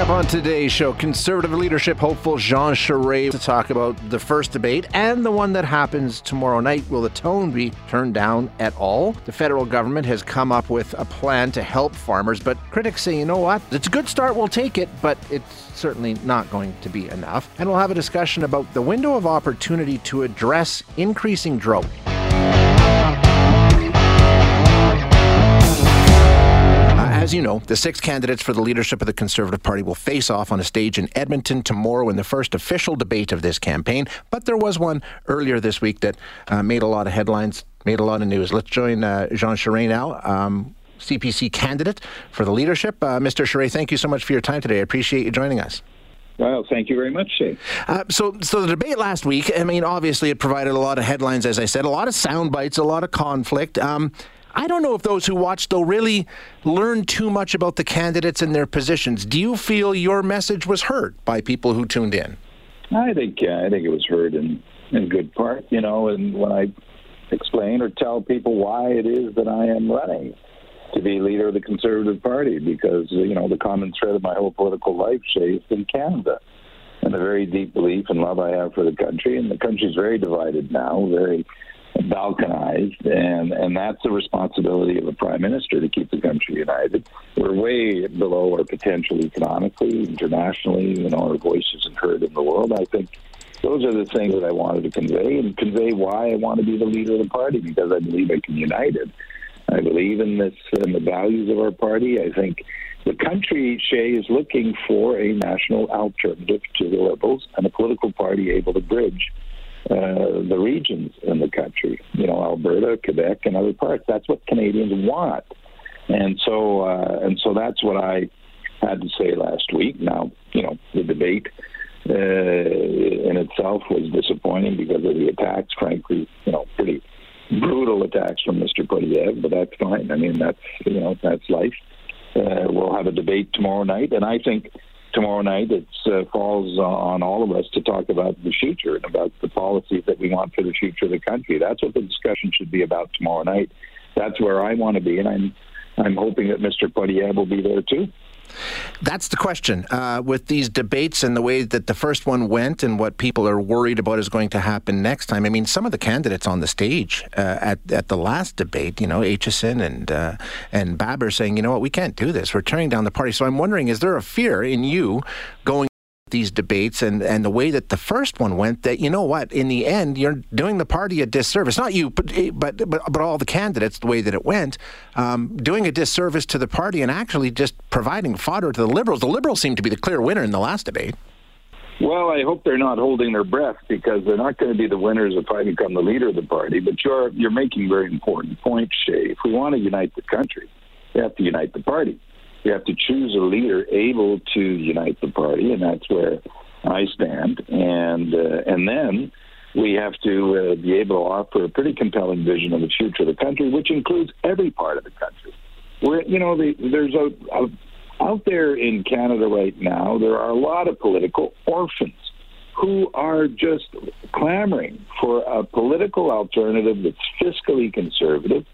up on today's show, conservative leadership hopeful Jean Charest to talk about the first debate and the one that happens tomorrow night. Will the tone be turned down at all? The federal government has come up with a plan to help farmers, but critics say, you know what? It's a good start, we'll take it, but it's certainly not going to be enough. And we'll have a discussion about the window of opportunity to address increasing drought. As you know, the six candidates for the leadership of the Conservative Party will face off on a stage in Edmonton tomorrow in the first official debate of this campaign. But there was one earlier this week that uh, made a lot of headlines, made a lot of news. Let's join uh, Jean Charest now. Um, CPC candidate for the leadership. Uh, Mr. Charest, thank you so much for your time today. I appreciate you joining us. Well, thank you very much, Shane. Uh, so, so the debate last week, I mean, obviously it provided a lot of headlines, as I said, a lot of sound bites, a lot of conflict. Um, I don't know if those who watched, though, really learned too much about the candidates and their positions. Do you feel your message was heard by people who tuned in? I think uh, I think it was heard in in good part. You know, and when I explain or tell people why it is that I am running to be leader of the Conservative Party, because you know the common thread of my whole political life shapes in Canada, and a very deep belief and love I have for the country, and the country's very divided now, very balkanized, and and that's the responsibility of a prime minister to keep the country united. We're way below our potential economically, internationally. You know, our voice isn't heard in the world. I think those are the things that I wanted to convey, and convey why I want to be the leader of the party because I believe I can unite it. I believe in this in the values of our party. I think the country, Shay, is looking for a national alternative to the Liberals and a political party able to bridge uh, the regions in the country, you know, Alberta, Quebec, and other parts. That's what Canadians want, and so uh, and so that's what I had to say last week. Now, you know, the debate uh, in itself was disappointing because of the attacks. Frankly, you know, pretty brutal attacks from Mr. Poilievre, but that's fine. I mean, that's you know, that's life. Uh, we'll have a debate tomorrow night, and I think tomorrow night it uh, falls on all of us to talk about the future and about the policies that we want for the future of the country. That's what the discussion should be about tomorrow night. That's where I want to be, and I'm I'm hoping that Mr. Poilievre will be there too. That's the question. Uh, with these debates and the way that the first one went and what people are worried about is going to happen next time. I mean, some of the candidates on the stage uh, at, at the last debate, you know, Aitchison and, uh, and Baber saying, you know what, we can't do this. We're tearing down the party. So I'm wondering, is there a fear in you going these debates and, and the way that the first one went that you know what in the end you're doing the party a disservice not you but but but, but all the candidates the way that it went um, doing a disservice to the party and actually just providing fodder to the liberals the liberals seem to be the clear winner in the last debate well, I hope they're not holding their breath because they're not going to be the winners if I become the leader of the party. But you're you're making very important points, Shay. If we want to unite the country, we have to unite the party. We have to choose a leader able to unite the party, and that's where I stand. And uh, and then we have to uh, be able to offer a pretty compelling vision of the future of the country, which includes every part of the country. Where you know the, there's a, a out there in Canada right now, there are a lot of political orphans who are just clamoring for a political alternative that's fiscally conservative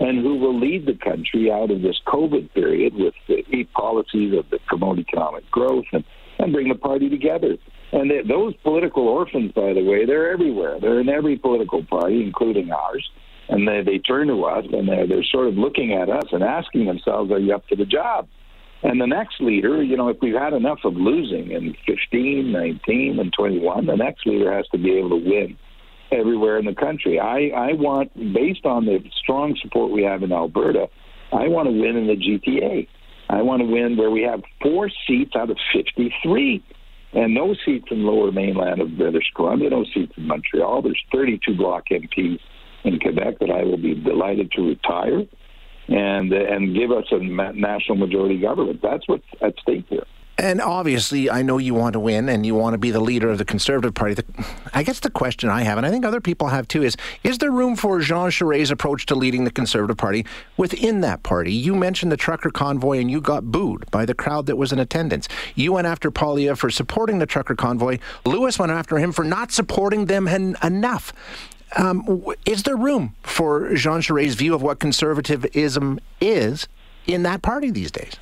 and who will lead the country out of this COVID period with the policies of the promote economic growth and, and bring the party together. And they, those political orphans, by the way, they're everywhere. They're in every political party, including ours. And they, they turn to us and they're, they're sort of looking at us and asking themselves, are you up to the job? And the next leader, you know, if we've had enough of losing in 15, 19, and 21, the next leader has to be able to win everywhere in the country. I, I want, based on the strong support we have in Alberta, I want to win in the GTA. I want to win where we have four seats out of 53. And no seats in lower mainland of British Columbia, no seats in Montreal. There's 32 Bloc MPs in Quebec that I will be delighted to retire and and give us a national majority government. That's what's at stake here. And obviously, I know you want to win and you want to be the leader of the Conservative Party. The, I guess the question I have, and I think other people have too, is is there room for Jean Charest's approach to leading the Conservative Party within that party? You mentioned the trucker convoy and you got booed by the crowd that was in attendance. You went after Poilievre for supporting the trucker convoy. Lewis went after him for not supporting them en- enough. Um, is there room for Jean Charest's view of what conservatism is in that party these days?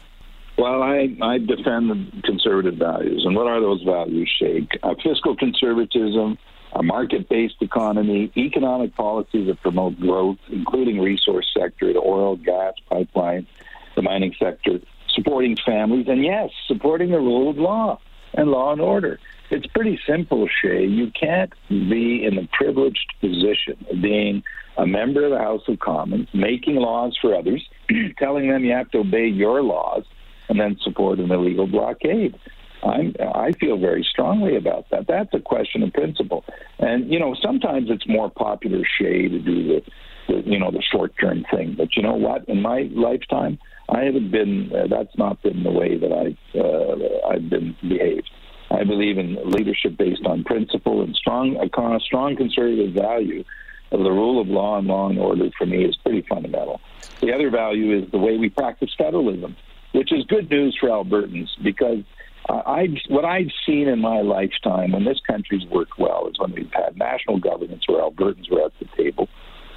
Well, I, I defend the conservative values. And what are those values, Sheikh? Uh, fiscal conservatism, a market based economy, economic policies that promote growth, including resource sector, the oil, gas, pipeline, the mining sector, supporting families, and yes, supporting the rule of law and law and order. It's pretty simple, Shay. You can't be in the privileged position of being a member of the House of Commons, making laws for others, telling them you have to obey your laws, and then support an illegal blockade. I'm, I feel very strongly about that. That's a question of principle. And, you know, sometimes it's more popular, Shay, to do the, the you know, the short term thing. But you know what? In my lifetime, I haven't been, uh, that's not been the way that I've, uh, I've been behaved. I believe in leadership based on principle and strong, a strong conservative value of the rule of law and law and order for me is pretty fundamental. The other value is the way we practice federalism, which is good news for Albertans because uh, I what I've seen in my lifetime when this country's worked well is when we've had national governments where Albertans were at the table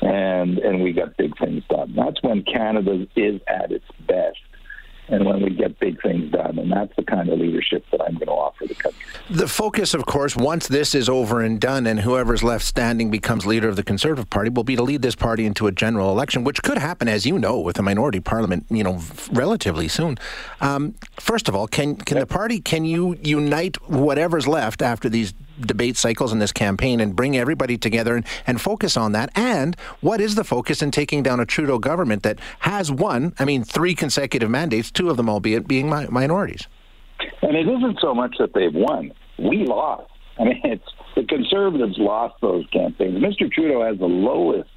and and we got big things done. That's when Canada is at its best the focus, of course, once this is over and done and whoever's left standing becomes leader of the Conservative Party, will be to lead this party into a general election, which could happen, as you know, with a minority parliament, you know, relatively soon. Um, first of all, can, can yep. the party, can you unite whatever's left after these debate cycles in this campaign and bring everybody together and, and focus on that? And what is the focus in taking down a Trudeau government that has won, I mean, three consecutive mandates, two of them albeit being mi- minorities? And it isn't so much that they've won. We lost. I mean, it's the Conservatives lost those campaigns. Mr. Trudeau has the lowest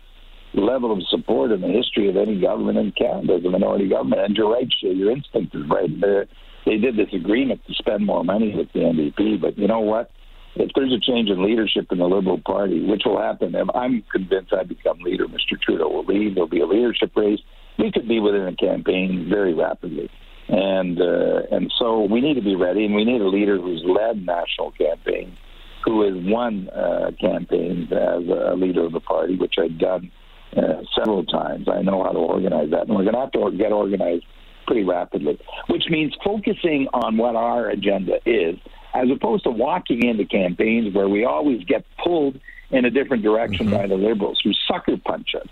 level of support in the history of any government in Canada a minority government. And you're right, Your instinct is right. They're, they did this agreement to spend more money with the NDP, but you know what? if there's a change in leadership in the Liberal Party, which will happen, if I'm convinced I become leader. Mr. Trudeau will leave. There'll be a leadership race. We could be within a campaign very rapidly, and uh, and so we need to be ready, and we need a leader who's led national campaigns, who has won uh, campaigns as a leader of the party, which I've done uh, several times. I know how to organize that, and we're going to have to get organized pretty rapidly, which means focusing on what our agenda is as opposed to walking into campaigns where we always get pulled in a different direction mm-hmm. by the liberals who sucker punch us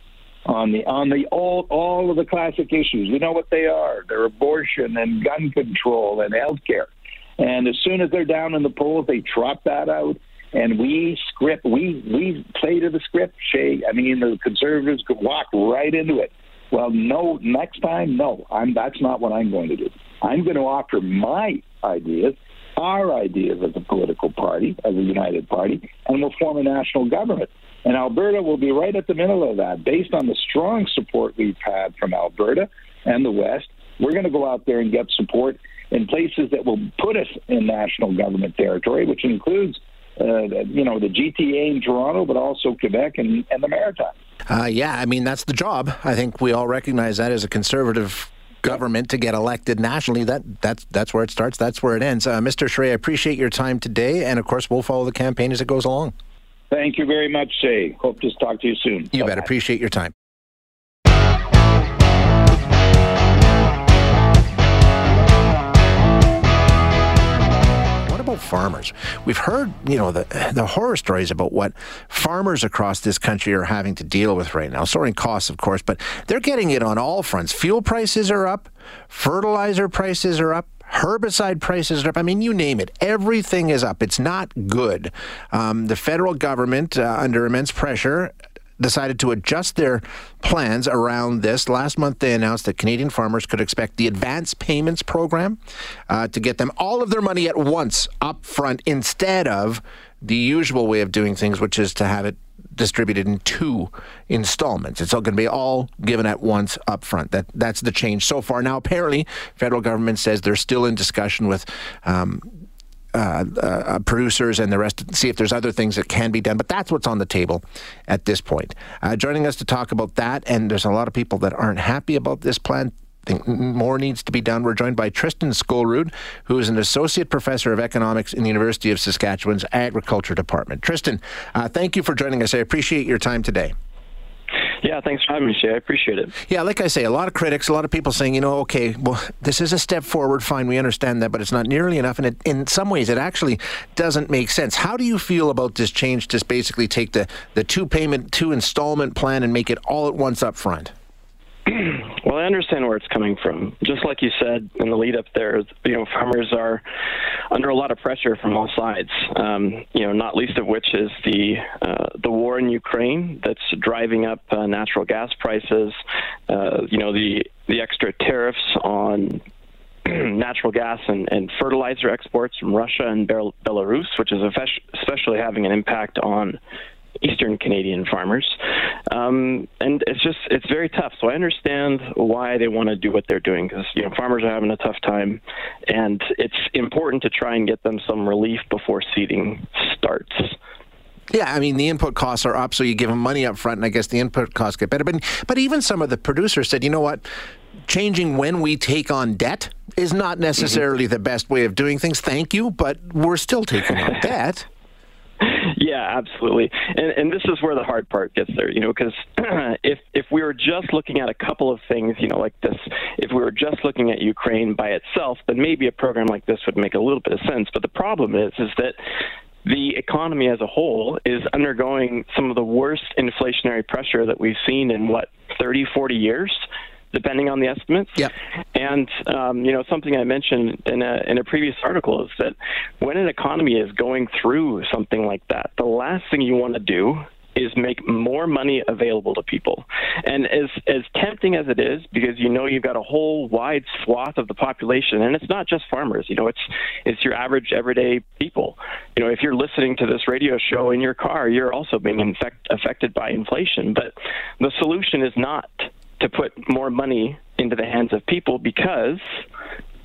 on the on the all all of the classic issues. We know what they are. They're abortion and gun control and health care. And as soon as they're down in the polls, they trot that out. And we script, we we play to the script. Shay, I mean, the conservatives could walk right into it. Well, no, next time, no. I'm that's not what I'm going to do. I'm going to offer my ideas our ideas as a political party, as a united party, and we'll form a national government. And Alberta will be right at the middle of that. Based on the strong support we've had from Alberta and the West, we're going to go out there and get support in places that will put us in national government territory, which includes, uh, you know, the GTA in Toronto, but also Quebec and, and the Maritimes. Uh, yeah, I mean, that's the job. I think we all recognize that as a conservative government to get elected nationally. That that's that's where it starts. That's where it ends. Uh, Mr. Charest, I appreciate your time today, and of course, we'll follow the campaign as it goes along. Thank you very much, Say. Hope to talk to you soon. You bet. Appreciate your time. What about farmers? We've heard, you know, the the horror stories about what farmers across this country are having to deal with right now. Soaring costs, of course, but they're getting it on all fronts. Fuel prices are up, fertilizer prices are up, herbicide prices are up. I mean, you name it. Everything is up. It's not good. Um, the federal government, uh, under immense pressure, decided to adjust their plans around this. Last month, they announced that Canadian farmers could expect the advance payments program uh, to get them all of their money at once up front instead of the usual way of doing things, which is to have it distributed in two installments. It's all going to be all given at once up front. That that's the change so far. Now, apparently, federal government says they're still in discussion with um, uh, uh, producers and the rest, to see if there's other things that can be done. But that's what's on the table at this point. Uh, joining us to talk about that, and there's a lot of people that aren't happy about this plan. Think more needs to be done. We're joined by Tristan Skolrud, who is an associate professor of economics in the University of Saskatchewan's Agriculture Department. Tristan, uh, thank you for joining us. I appreciate your time today. Yeah, thanks for having me, Shay. I appreciate it. Yeah, like I say, a lot of critics, a lot of people saying, you know, okay, well, this is a step forward, fine, we understand that, but it's not nearly enough. And it, in some ways, it actually doesn't make sense. How do you feel about this change to basically take the, the two payment, two installment plan and make it all at once up front? Understand where it's coming from. Just like you said in the lead up there, you know, farmers are under a lot of pressure from all sides. Um, you know, not least of which is the uh, the war in Ukraine that's driving up uh, natural gas prices. Uh, you know, the the extra tariffs on natural gas and, and, fertilizer exports from Russia and Belarus, which is especially having an impact on eastern Canadian farmers. Um, and it's just it's very tough. So I understand why they want to do what they're doing because you know farmers are having a tough time, and it's important to try and get them some relief before seeding starts. Yeah, I mean the input costs are up, so you give them money up front, and I guess the input costs get better. But but even some of the producers said, you know what, changing when we take on debt is not necessarily mm-hmm. the best way of doing things. Thank you, but we're still taking on debt. Yeah, absolutely. And, and this is where the hard part gets there, you know, because if if we were just looking at a couple of things, you know, like this, if we were just looking at Ukraine by itself, then maybe a program like this would make a little bit of sense. But the problem is, is that the economy as a whole is undergoing some of the worst inflationary pressure that we've seen in what 30, 40 years depending on the estimates. Yep. And um, you know, something I mentioned in a in a previous article is that when an economy is going through something like that, the last thing you want to do is make more money available to people. And as as tempting as it is, because you know you've got a whole wide swath of the population, and it's not just farmers. You know, it's it's your average everyday people. You know, if you're listening to this radio show in your car, you're also being infect, affected by inflation. But the solution is not to put more money into the hands of people because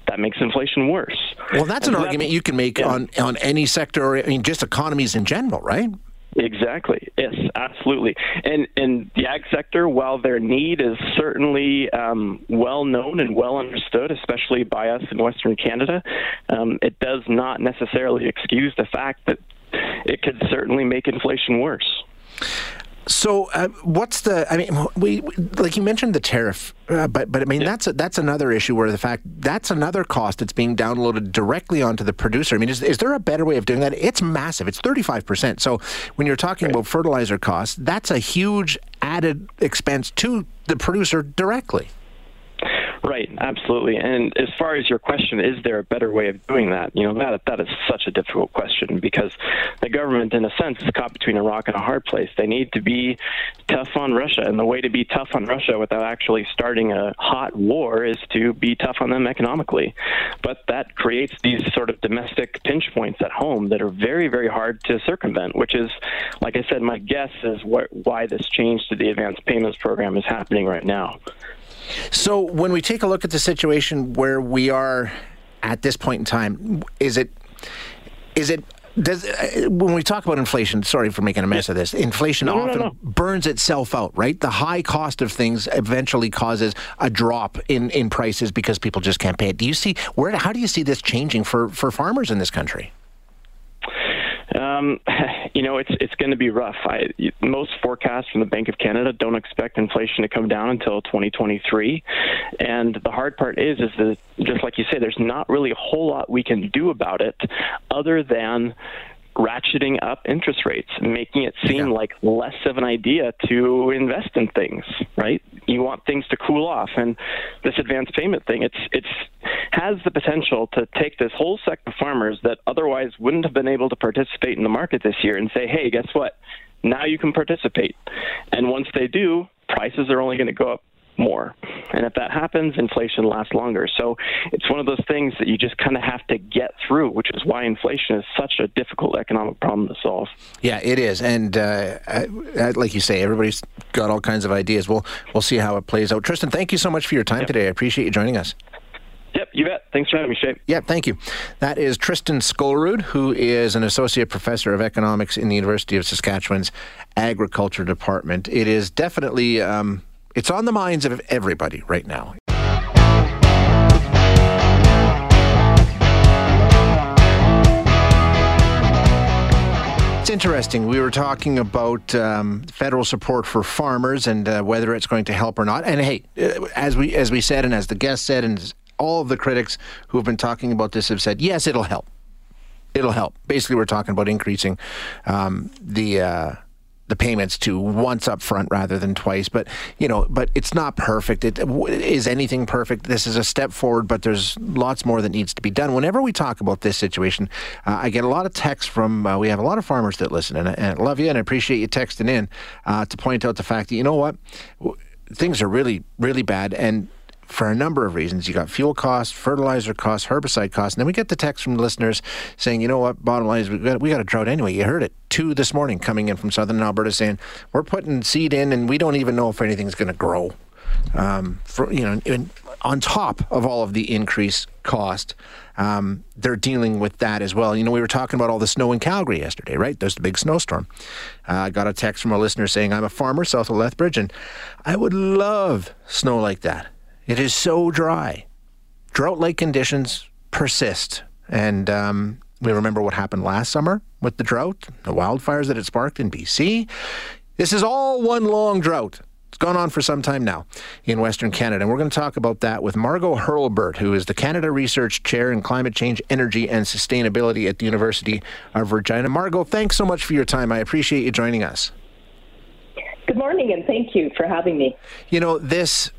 that makes inflation worse. Well, that's an so argument you can make yeah. on on any sector, or I mean, just economies in general, right? Exactly. Yes, absolutely. And and the ag sector, while their need is certainly um, well known and well understood, especially by us in Western Canada, um, it does not necessarily excuse the fact that it could certainly make inflation worse. So, uh, what's the? I mean, we, we, like you mentioned the tariff, uh, but but I mean yeah. that's a, that's another issue where the fact that's another cost that's being downloaded directly onto the producer. I mean, is is there a better way of doing that? It's massive. It's thirty five percent. So when you're talking right. about fertilizer costs, that's a huge added expense to the producer directly. Right, absolutely. And as far as your question, is there a better way of doing that? You know, that that is such a difficult question because the government, in a sense, is caught between a rock and a hard place. They need to be tough on Russia, and the way to be tough on Russia without actually starting a hot war is to be tough on them economically. But that creates these sort of domestic pinch points at home that are very, very hard to circumvent. Which is, like I said, my guess is what, why this change to the advance payments program is happening right now. So when we take a look at the situation where we are at this point in time, is it is it does, uh, when we talk about inflation, sorry for making a mess of this. Inflation no, often no, no, burns itself out, right? The high cost of things eventually causes a drop in, in prices because people just can't pay it. Do you see where? How do you see this changing for, for farmers in this country? Um, you know, it's it's going to be rough. I, most forecasts from the Bank of Canada don't expect inflation to come down until 2023, and the hard part is is that just like you say, there's not really a whole lot we can do about it, other than ratcheting up interest rates, making it seem yeah. like less of an idea to invest in things, right? You want things to cool off and this advance payment thing, it's it's has the potential to take this whole sect of farmers that otherwise wouldn't have been able to participate in the market this year and say, "Hey, guess what? Now you can participate." And once they do, prices are only going to go up more. And if that happens, inflation lasts longer. So it's one of those things that you just kind of have to get through, which is why inflation is such a difficult economic problem to solve. Yeah, it is. And uh, like you say, everybody's got all kinds of ideas. We'll, we'll see how it plays out. Tristan, thank you so much for your time yep. today. I appreciate you joining us. Yep, you bet. Thanks for having me, Shay. Yeah, thank you. That is Tristan Skolrud, who is an associate professor of economics in the University of Saskatchewan's Agriculture Department. It is definitely um, it's on the minds of everybody right now. It's interesting. We were talking about um, federal support for farmers and uh, whether it's going to help or not. And hey, uh, as we as we said, and as the guest said, and all of the critics who have been talking about this have said, yes, it'll help. It'll help. Basically, we're talking about increasing um, the. Uh, the payments to once up front rather than twice. But you know, but it's not perfect. It is anything perfect. This is a step forward, but there's lots more that needs to be done. Whenever we talk about this situation, uh, I get a lot of texts from. Uh, we have a lot of farmers that listen, and, and I love you and I appreciate you texting in uh, to point out the fact that you know what. Things are really, really bad, and for a number of reasons. You got fuel costs, fertilizer costs, herbicide costs, and then we get the text from listeners saying, you know what, bottom line is we got, we got a drought anyway. You heard it. Two this morning coming in from southern Alberta saying, we're putting seed in and we don't even know if anything's going to grow. Um, for, you know, in, on top of all of the increased cost, um, they're dealing with that as well. You know, we were talking about all the snow in Calgary yesterday, right? There's the big snowstorm. Uh, I got a text from a listener saying, I'm a farmer south of Lethbridge, and I would love snow like that. It is so dry. Drought like conditions persist. And um, we remember what happened last summer with the drought, the wildfires that it sparked in BC. This is all one long drought. It's gone on for some time now in Western Canada. And we're going to talk about that with Margot Hurlbert, who is the Canada Research Chair in Climate Change, Energy, and Sustainability at the University of Regina. Margot, thanks so much for your time. I appreciate you joining us. Good morning, and thank you for having me. You know, this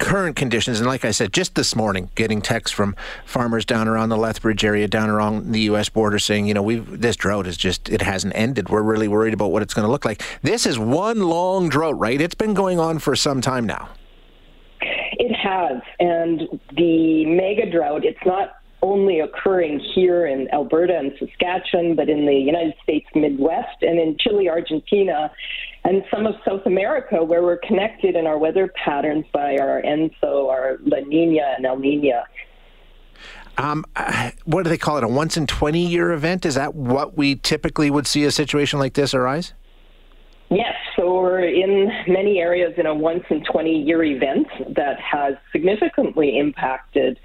current conditions, and like I said, just this morning, getting texts from farmers down around the Lethbridge area, down around the U.S. border, saying, you know, we this drought is just it hasn't ended. We're really worried about what it's going to look like. This is one long drought, right? It's been going on for some time now. It has, and the mega drought. It's not only occurring here in Alberta and Saskatchewan, but in the United States Midwest and in Chile, Argentina, and some of South America, where we're connected in our weather patterns by our ENSO, our La Nina and El Nina. Um, uh, what do they call it? A once in 20 year event? Is that what we typically would see a situation like this arise? Yes, so we're in many areas in a once in 20 year event that has significantly impacted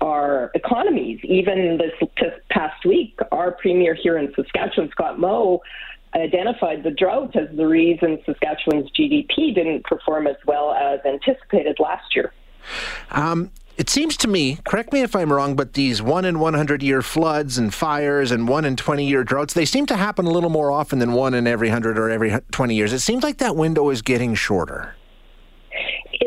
our economies. Even this past week, our premier here in Saskatchewan, Scott Moe, identified the drought as the reason Saskatchewan's GDP didn't perform as well as anticipated last year. Um, it seems to me, correct me if I'm wrong, but these 1 in 100 year floods and fires and 1 in 20 year droughts, they seem to happen a little more often than 1 in every 100 or every 20 years. It seems like that window is getting shorter.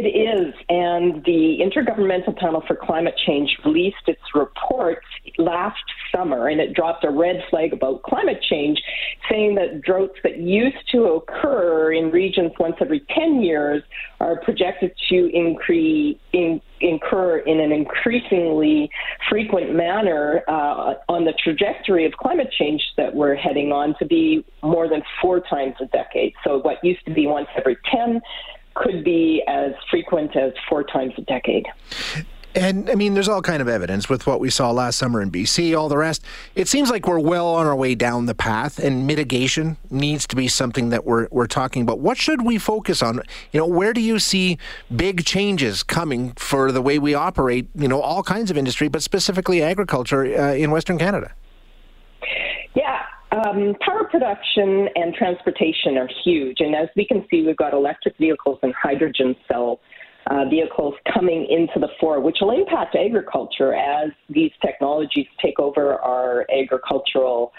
It is, and the Intergovernmental Panel for Climate Change released its report last summer, and it dropped a red flag about climate change, saying that droughts that used to occur in regions once every 10 years are projected to increase, in, incur in an increasingly frequent manner uh, on the trajectory of climate change that we're heading on to be more than four times a decade. So, what used to be once every 10 could be as frequent as four times a decade. And I mean, there's all kind of evidence with what we saw last summer in BC, all the rest. It seems like we're well on our way down the path, and mitigation needs to be something that we're we're talking about. What should we focus on? You know, where do you see big changes coming for the way we operate? You know, all kinds of industry, but specifically agriculture uh, in Western Canada. Um, power production and transportation are huge, and as we can see, we've got electric vehicles and hydrogen cell uh, vehicles coming into the fore, which will impact agriculture as these technologies take over our agricultural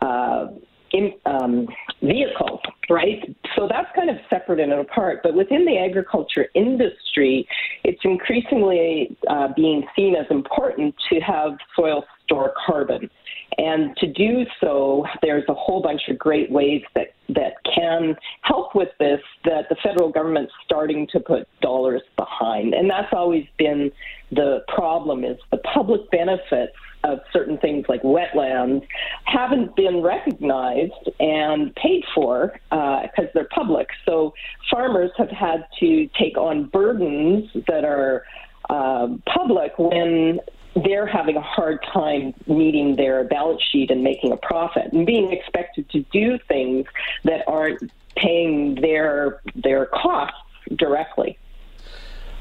uh, in, um, vehicles, right? So that's kind of separate and apart. But within the agriculture industry, it's increasingly uh, being seen as important to have soil store carbon. And to do so, there's a whole bunch of great ways that, that can help with this that the federal government's starting to put dollars behind. And that's always been the problem is the public benefits of certain things like wetlands haven't been recognized and paid for because uh, they're public. So farmers have had to take on burdens that are uh, public when they're having a hard time meeting their balance sheet and making a profit and being expected to do things that aren't paying their their costs directly.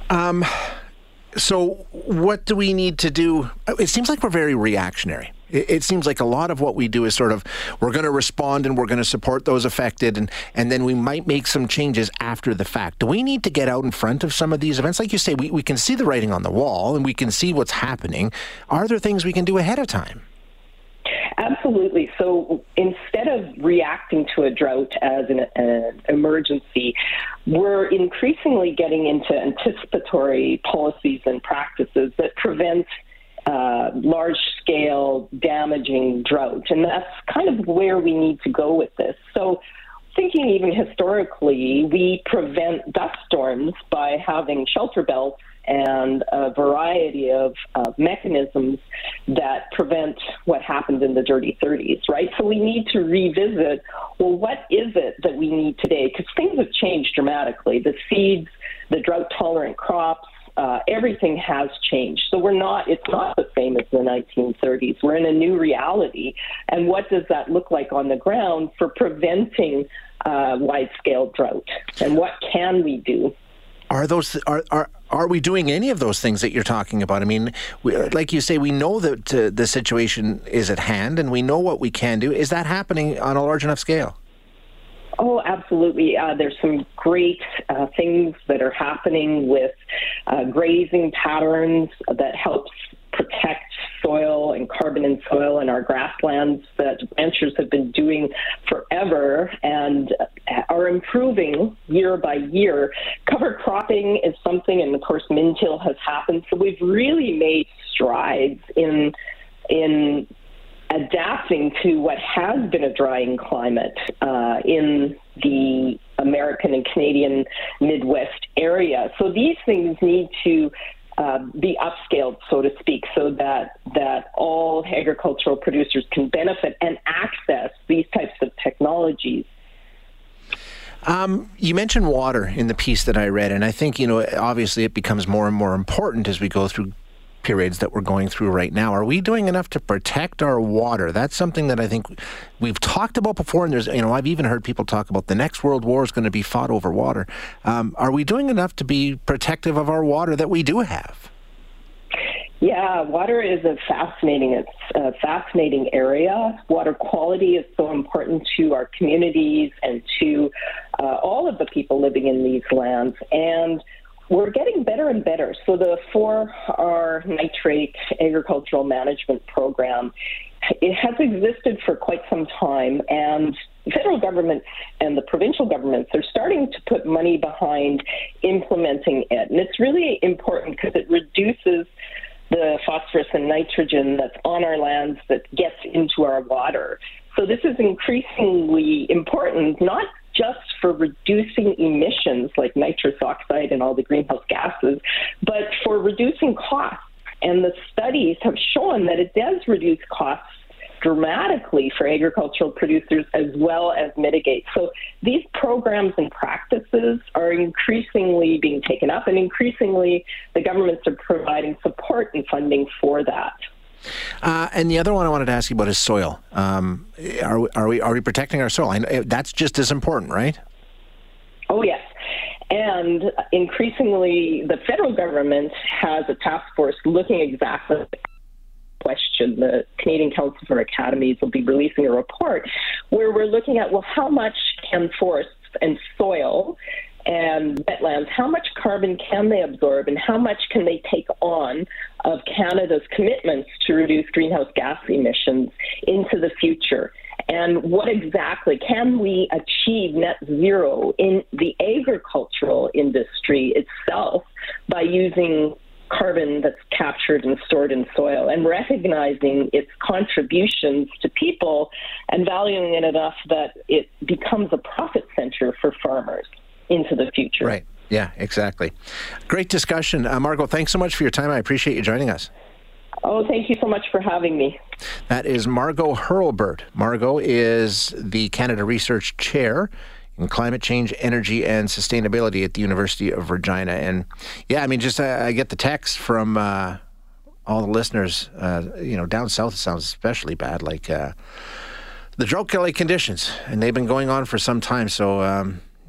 Um, so what do we need to do? It seems like we're very reactionary It, it seems like a lot of what we do is sort of we're going to respond and we're going to support those affected, and and then we might make some changes after the fact. Do we need to get out in front of some of these events? Like you say, we, we can see the writing on the wall and we can see what's happening. Are there things we can do ahead of time? Absolutely. So instead of reacting to a drought as an, an, emergency, we're increasingly getting into anticipatory policies and practices that prevent uh, large scale damaging drought. And that's kind of where we need to go with this. So thinking even historically, we prevent dust storms by having shelter belts and a variety of uh, mechanisms that prevent what happened in the dirty 30s, right? So we need to revisit well, what is it that we need today? Because things have changed dramatically. The seeds, the drought tolerant crops, uh, everything has changed. So we're not, it's not the same as the 1930s. We're in a new reality. And what does that look like on the ground for preventing uh, wide scale drought? And what can we do? Are those, are, are, are we doing any of those things that you're talking about? I mean, we, like you say, we know that uh, the situation is at hand and we know what we can do. Is that happening on a large enough scale? Oh, absolutely. Uh, there's some great uh, things that are happening with uh, grazing patterns that helps protect soil and carbon in soil in our grasslands that ranchers have been doing forever and are improving year by year. Cover cropping is something, and of course, Min-till has happened. So we've really made strides in in adapting to what has been a drying climate uh, in the American and Canadian Midwest area. So these things need to uh, be upscaled, so to speak, so that that all agricultural producers can benefit and access these types of technologies. Um, you mentioned water in the piece that I read, and I think you know obviously it becomes more and more important as we go through periods that we're going through right now. Are we doing enough to protect our water? That's something that I think we've talked about before, and there's, you know, I've even heard people talk about the next world war is going to be fought over water. Um, are we doing enough to be protective of our water that we do have? Yeah, water is a fascinating, it's a fascinating area. Water quality is so important to our communities and to uh, all of the people living in these lands. And we're getting better and better. So the 4R nutrient agricultural management program, it has existed for quite some time, and federal government and the provincial governments are starting to put money behind implementing it. And it's really important because it reduces the phosphorus and nitrogen that's on our lands that gets into our water. So this is increasingly important, not just for reducing emissions like nitrous oxide and all the greenhouse gases, but for reducing costs. And the studies have shown that it does reduce costs dramatically for agricultural producers as well as mitigate. So these programs and practices are increasingly being taken up, and increasingly the governments are providing support and funding for that. Uh, and the other one I wanted to ask you about is soil. Um, are, we, are we are we protecting our soil? Know, that's just as important, right? Oh yes. And increasingly, the federal government has a task force looking exactly at the question. The Canadian Council for Academies will be releasing a report where we're looking at well, how much can forests and soil and wetlands, how much carbon can they absorb and how much can they take on of Canada's commitments to reduce greenhouse gas emissions into the future? And what exactly can we achieve net zero in the agricultural industry itself by using carbon that's captured and stored in soil and recognizing its contributions to people and valuing it enough that it becomes a profit center for farmers into the future. Right. Yeah, exactly. Great discussion. Uh, Margot, thanks so much for your time. I appreciate you joining us. Oh, thank you so much for having me. That is Margot Hurlbert. Margot is the Canada Research Chair in Climate Change, Energy, and Sustainability at the University of Regina. And yeah, I mean, just I, I get the text from uh, all the listeners. Uh, you know, down south it sounds especially bad, like uh, the drought like conditions, and they've been going on for some time. So. Um,